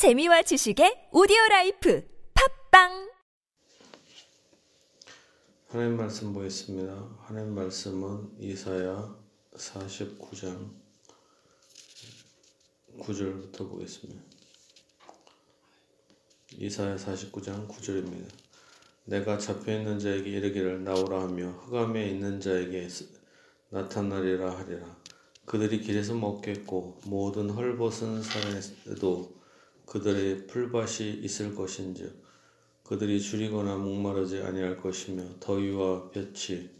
재미와 지식의 오디오 라이프 팟빵 하나님 말씀 보겠습니다. 하나님 말씀은 이사야 49장 9절부터 보겠습니다. 이사야 49장 9절입니다. 내가 잡혀 있는 자에게 이르기를 나오라 하며 흑암에 있는 자에게 나타나리라 하리라. 그들이 길에서 먹겠고 모든 헐벗은 산에도 그들의 풀밭이 있을 것인즉 그들이 줄이거나 목마르지 아니할 것이며 더위와 볕이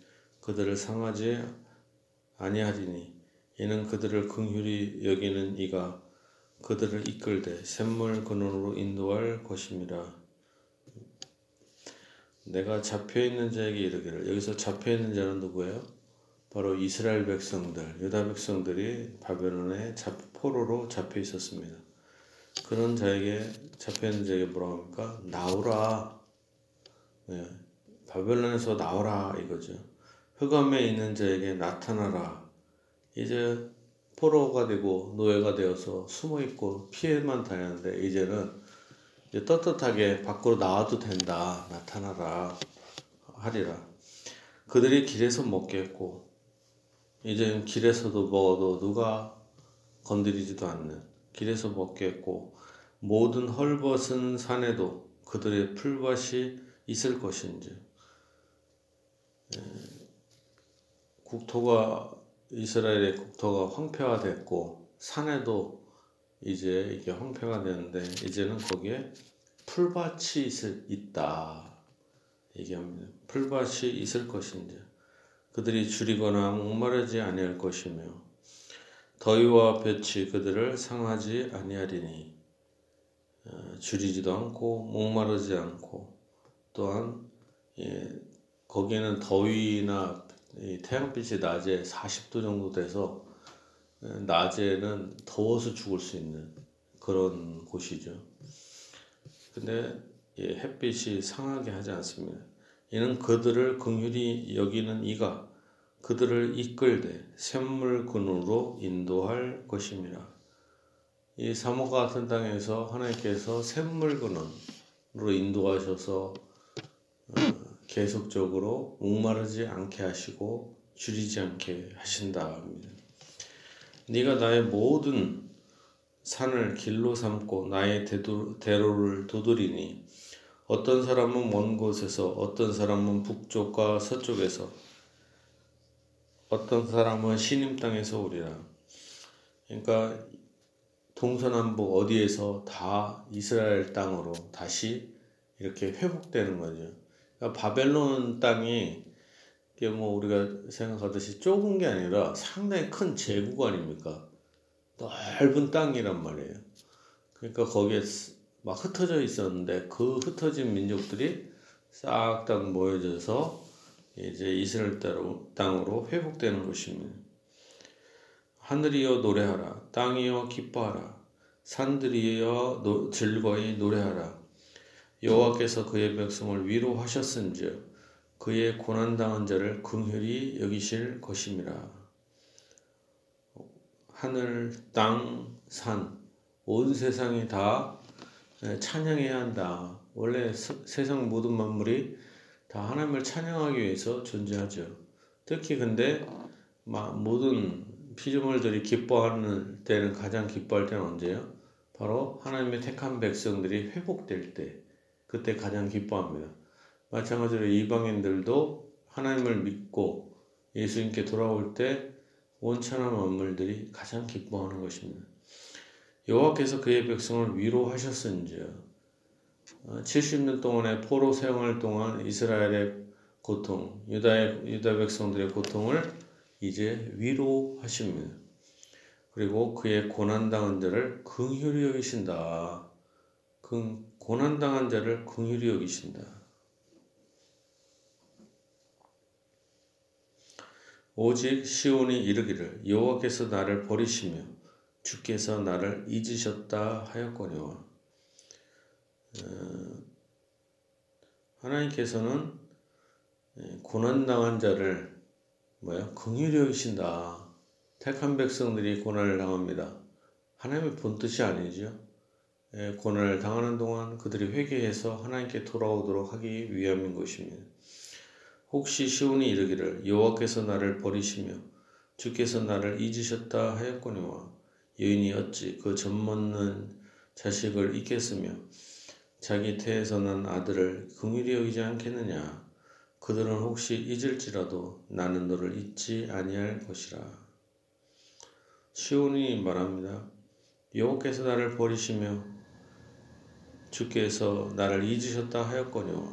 그들을 상하지 아니하리니 이는 그들을 긍휼히 여기는 이가 그들을 이끌되 샘물 근원으로 인도할 것임이라 내가 잡혀 있는 자에게 이르기를 여기서 잡혀 있는 자는 누구예요? 바로 이스라엘 백성들 유다 백성들이 바벨론의 포로로 잡혀 있었습니다. 그런 자에게 잡혀있는 자에게 뭐라고 합니까? 나오라. 네. 바벨론에서 나오라 이거죠. 흑암에 있는 자에게 나타나라. 이제 포로가 되고 노예가 되어서 숨어 있고 피해만 다녔는데 이제는 이제 떳떳하게 밖으로 나와도 된다. 나타나라. 하리라. 그들이 길에서 먹겠고 이제 길에서도 먹어도 누가 건드리지도 않는 길에서 먹겠고 모든 헐벗은 산에도 그들의 풀밭이 있을 것인지 국토가 이스라엘의 국토가 황폐화됐고 산에도 이제 이게 황폐가 되는데 이제는 거기에 풀밭이 있을, 있다 얘기합니다. 풀밭이 있을 것인지 그들이 줄이거나 목마르지 아니할 것이며 더위와 볕이 그들을 상하지 아니하리니 어, 줄이지도 않고 목마르지 않고 또한 예, 거기에는 더위나 태양빛이 낮에 40도 정도 돼서 예, 낮에는 더워서 죽을 수 있는 그런 곳이죠. 근데 예, 햇빛이 상하게 하지 않습니다. 이는 그들을 긍휼히 여기는 이가 그들을 이끌되 샘물 근으로 인도할 것임이라. 이 사모가 같은 땅에서 하나님께서 샘물근으로 인도하셔서 어, 계속적으로 목마르지 않게 하시고 줄이지 않게 하신다 합니다. 네가 나의 모든 산을 길로 삼고 나의 대로를 두드리니 어떤 사람은 먼 곳에서 어떤 사람은 북쪽과 서쪽에서 어떤 사람은 신임 땅에서 오리라. 그러니까 동서남북 어디에서 다 이스라엘 땅으로 다시 이렇게 회복되는 거죠. 그러니까 바벨론 땅이 뭐 우리가 생각하듯이 좁은 게 아니라 상당히 큰 제국 아닙니까? 넓은 땅이란 말이에요. 그러니까 거기에 막 흩어져 있었는데 그 흩어진 민족들이 싹 다 모여져서 이제 이스라엘 땅으로 회복되는 것입니다. 하늘이여 노래하라 땅이여 기뻐하라 산들이여 즐거이 노래하라 여호와께서 그의 백성을 위로하셨은즉 그의 고난 당한 자를 긍휼히 여기실 것임이라 하늘 땅 산 온 세상이 다 찬양해야 한다. 원래 세상 모든 만물이 다 하나님을 찬양하기 위해서 존재하죠. 특히 근데 모든 피조물들이 기뻐하는 때는 가장 기뻐할 때는 언제요? 바로 하나님의 택한 백성들이 회복될 때 그때 가장 기뻐합니다. 마찬가지로 이방인들도 하나님을 믿고 예수님께 돌아올 때 온천한 만물들이 가장 기뻐하는 것입니다. 여호와께서 그의 백성을 위로하셨은즉 70년 어, 동안의 포로 생활 동안 이스라엘의 고통, 유다의 유다 백성들의 고통을 이제 위로하십니다. 그리고 그의 고난 당한 자를 긍휼히 여기신다. 그 고난 당한 자를 긍휼히 여기신다. 오직 시온이 이르기를 여호와께서 나를 버리시며 주께서 나를 잊으셨다 하였거니와 어, 하나님께서는 예, 고난당한 자를 뭐야 긍휼히 여기신다. 택한 백성들이 고난을 당합니다. 하나님의 본 뜻이 아니죠. 에, 고난을 당하는 동안 그들이 회개해서 하나님께 돌아오도록 하기 위함인 것입니다. 혹시 시온이 이르기를 여호와께서 나를 버리시며 주께서 나를 잊으셨다 하였거니와 여인이 어찌 그 젖먹는 자식을 잊겠으며 자기 태에서 난 아들을 긍휼히 여기지 않겠느냐 그들은 혹시 잊을지라도 나는 너를 잊지 아니할 것이라 시온이 말합니다 여호께서 나를 버리시며 주께서 나를 잊으셨다 하였거니와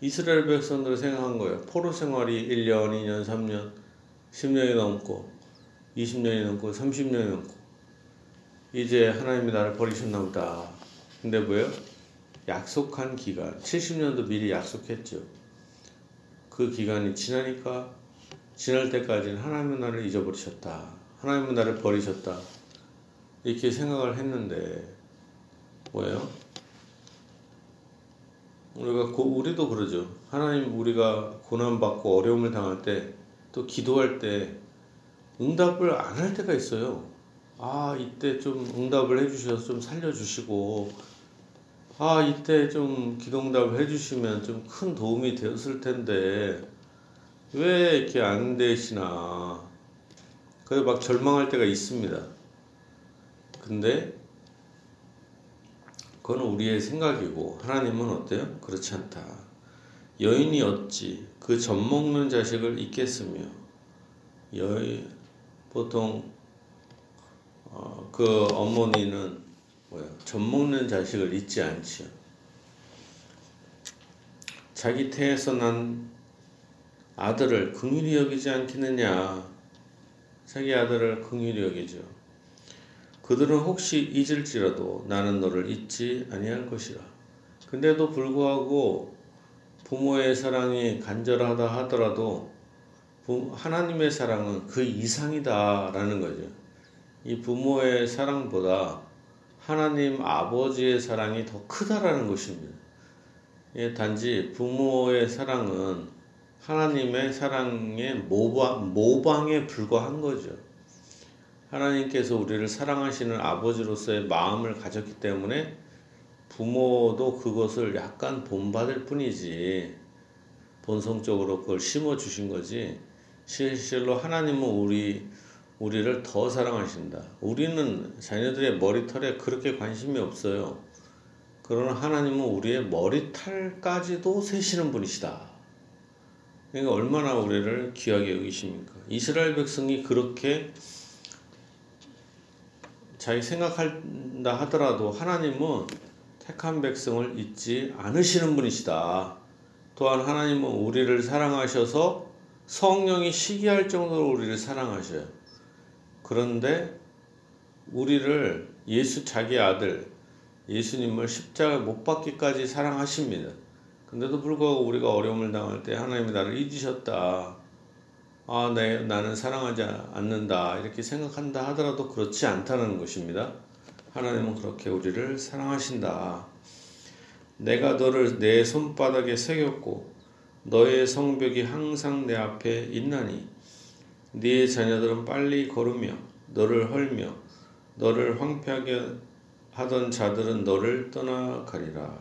이스라엘 백성들을 생각한 거예요 포로 생활이 1년, 2년, 3년, 10년이 넘고 20년이 넘고 30년이 넘고 이제 하나님이 나를 버리셨나 보다. 근데 뭐예요? 약속한 기간, 70년도 미리 약속했죠. 그 기간이 지나니까 지날 때까지는 하나님은 나를 잊어버리셨다. 하나님은 나를 버리셨다. 이렇게 생각을 했는데 뭐예요? 우리가 고, 우리도 그러죠. 하나님 우리가 고난 받고 어려움을 당할 때 또 기도할 때 응답을 안 할 때가 있어요. 아, 이때 좀 응답을 해주셔서 좀 살려주시고, 아, 이때 좀 기도응답을 해주시면 좀 큰 도움이 되었을 텐데, 왜 이렇게 안 되시나. 그래서 막 절망할 때가 있습니다. 근데, 그건 우리의 생각이고, 하나님은 어때요? 그렇지 않다. 여인이 어찌 그 젖 먹는 자식을 잊겠으며, 여인, 보통 어, 그 어머니는 뭐야 젖 먹는 자식을 잊지 않지요. 자기 태에서 난 아들을 긍휼히 여기지 않겠느냐. 자기 아들을 긍휼히 여기죠. 그들은 혹시 잊을지라도 나는 너를 잊지 아니할 것이라. 근데도 불구하고 부모의 사랑이 간절하다 하더라도 하나님의 사랑은 그 이상이다라는 거죠. 이 부모의 사랑보다 하나님 아버지의 사랑이 더 크다라는 것입니다. 예, 단지 부모의 사랑은 하나님의 사랑의 모방, 모방에 불과한 거죠. 하나님께서 우리를 사랑하시는 아버지로서의 마음을 가졌기 때문에 부모도 그것을 약간 본받을 뿐이지 본성적으로 그걸 심어 주신 거지 실실로 하나님은 우리 우리를 더 사랑하신다. 우리는 자녀들의 머리털에 그렇게 관심이 없어요. 그러나 하나님은 우리의 머리털까지도 세시는 분이시다. 그러니까 얼마나 우리를 귀하게 여기십니까? 이스라엘 백성이 그렇게 자기 생각한다 하더라도 하나님은 택한 백성을 잊지 않으시는 분이시다. 또한 하나님은 우리를 사랑하셔서 성령이 시기할 정도로 우리를 사랑하셔요. 그런데 우리를 예수 자기 아들 예수님을 십자가 못 박기까지 사랑하십니다. 근데도 불구하고 우리가 어려움을 당할 때 하나님이 나를 잊으셨다. 아, 내, 나는 사랑하지 않는다. 이렇게 생각한다 하더라도 그렇지 않다는 것입니다. 하나님은 그렇게 우리를 사랑하신다. 내가 너를 내 손바닥에 새겼고 너의 성벽이 항상 내 앞에 있나니 네 자녀들은 빨리 걸으며 너를 헐며 너를 황폐하게 하던 자들은 너를 떠나가리라.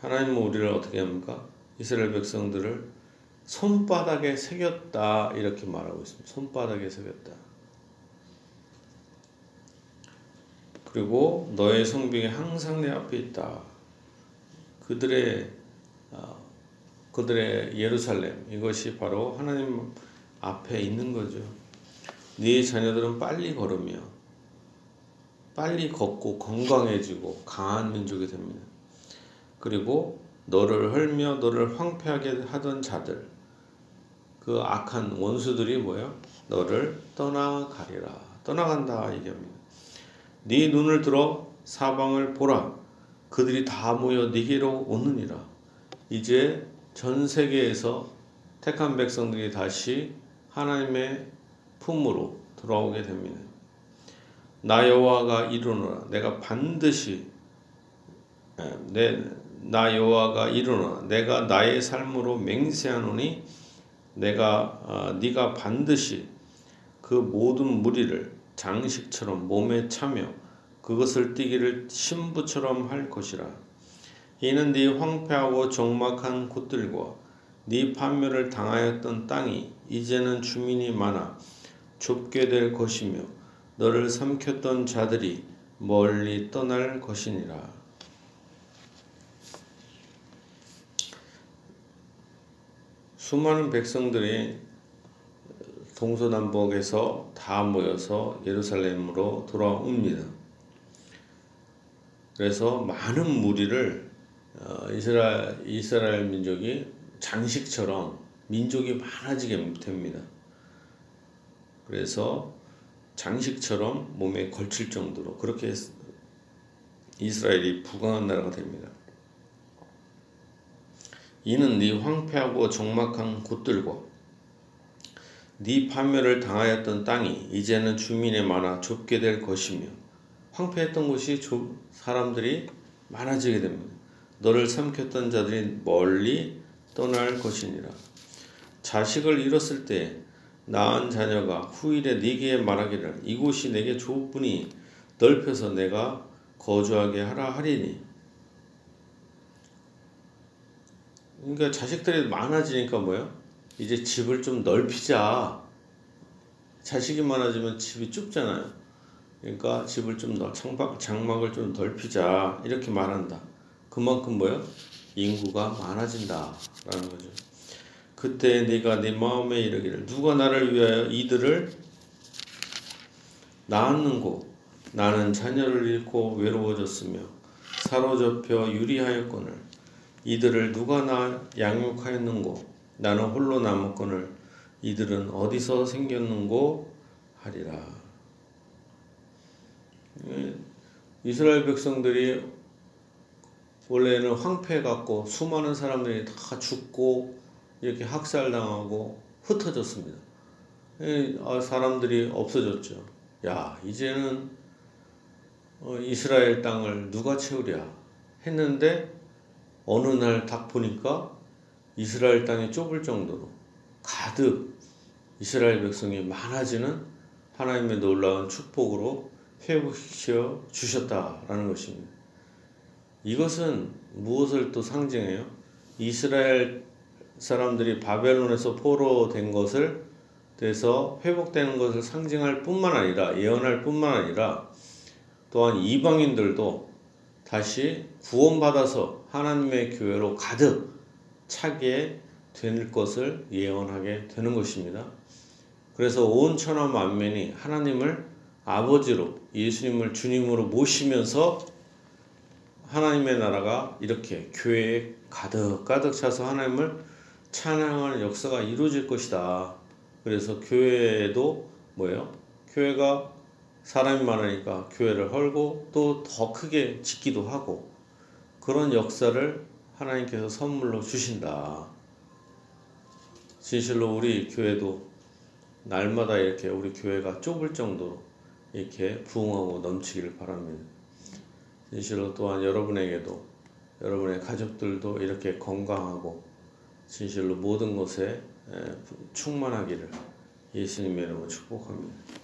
하나님은 우리를 어떻게 합니까? 이스라엘 백성들을 손바닥에 새겼다 이렇게 말하고 있습니다. 손바닥에 새겼다. 그리고 너의 성벽이 항상 내 앞에 있다. 그들의 어, 그들의 예루살렘 이것이 바로 하나님 앞에 있는 거죠. 네 자녀들은 빨리 걸으며 빨리 걷고 건강해지고 강한 민족이 됩니다. 그리고 너를 헐며 너를 황폐하게 하던 자들 그 악한 원수들이 뭐예요? 너를 떠나가리라. 떠나간다 얘기합니다. 네 눈을 들어 사방을 보라. 그들이 다 모여 네게로 오느니라. 이제 전 세계에서 택한 백성들이 다시 하나님의 품으로 돌아오게 됩니다. 나 여호와가 이루노라 내가 반드시 내, 나 여호와가 이루노라 내가 나의 삶으로 맹세하노니 내가 어, 네가 반드시 그 모든 무리를 장식처럼 몸에 차며 그것을 띠기를 신부처럼 할 것이라. 이는 네 황폐하고 적막한 곳들과 네 판멸을 당하였던 땅이 이제는 주민이 많아 좁게 될 것이며 너를 삼켰던 자들이 멀리 떠날 것이니라. 수많은 백성들이 동서남북에서 다 모여서 예루살렘으로 돌아옵니다. 그래서 많은 무리를 어, 이스라엘, 이스라엘 민족이 장식처럼 민족이 많아지게 됩니다. 그래서 장식처럼 몸에 걸칠 정도로 그렇게 이스라엘이 부강한 나라가 됩니다. 이는 네 황폐하고 적막한 곳들과 네 파멸을 당하였던 땅이 이제는 주민의 많아 좁게 될 것이며 황폐했던 곳이 좁, 사람들이 많아지게 됩니다. 너를 삼켰던 자들이 멀리 떠날 것이니라. 자식을 잃었을 때 낳은 자녀가 후일에 네게 말하기를 이곳이 내게 좁으니 넓혀서 내가 거주하게 하라 하리니 그러니까 자식들이 많아지니까 뭐요? 이제 집을 좀 넓히자. 자식이 많아지면 집이 좁잖아요. 그러니까 집을 좀 넓, 장막, 장막을 좀 넓히자. 이렇게 말한다. 그만큼 뭐요? 인구가 많아진다 라는 거죠. 그때 네가 네 마음에 이르기를 누가 나를 위하여 이들을 낳았는고? 나는 자녀를 잃고 외로워졌으며 사로잡혀 유리하였거늘. 이들을 누가 나 양육하였는고? 나는 홀로 남았거늘. 이들은 어디서 생겼는고 하리라. 예, 이스라엘 백성들이 원래는 황폐 같고 수많은 사람들이 다 죽고 이렇게 학살당하고 흩어졌습니다. 예, 아, 사람들이 없어졌죠. 야, 이제는 어, 이스라엘 땅을 누가 채우랴 했는데 어느 날 딱 보니까 이스라엘 땅이 좁을 정도로 가득 이스라엘 백성이 많아지는 하나님의 놀라운 축복으로 회복시켜 주셨다라는 것입니다. 이것은 무엇을 또 상징해요? 이스라엘 사람들이 바벨론에서 포로된 것을 돼서 회복되는 것을 상징할 뿐만 아니라 예언할 뿐만 아니라 또한 이방인들도 다시 구원받아서 하나님의 교회로 가득 차게 될 것을 예언하게 되는 것입니다. 그래서 온 천하 만면이 하나님을 아버지로 예수님을 주님으로 모시면서 하나님의 나라가 이렇게 교회에 가득 가득 차서 하나님을 찬양하는 역사가 이루어질 것이다. 그래서 교회도 뭐예요? 교회가 사람이 많으니까 교회를 헐고 또 더 크게 짓기도 하고 그런 역사를 하나님께서 선물로 주신다. 진실로 우리 교회도 날마다 이렇게 우리 교회가 좁을 정도로 이렇게 부흥하고 넘치기를 바랍니다. 진실로 또한 여러분에게도 여러분의 가족들도 이렇게 건강하고 진실로 모든 것에 충만하기를 예수님의 이름으로 축복합니다.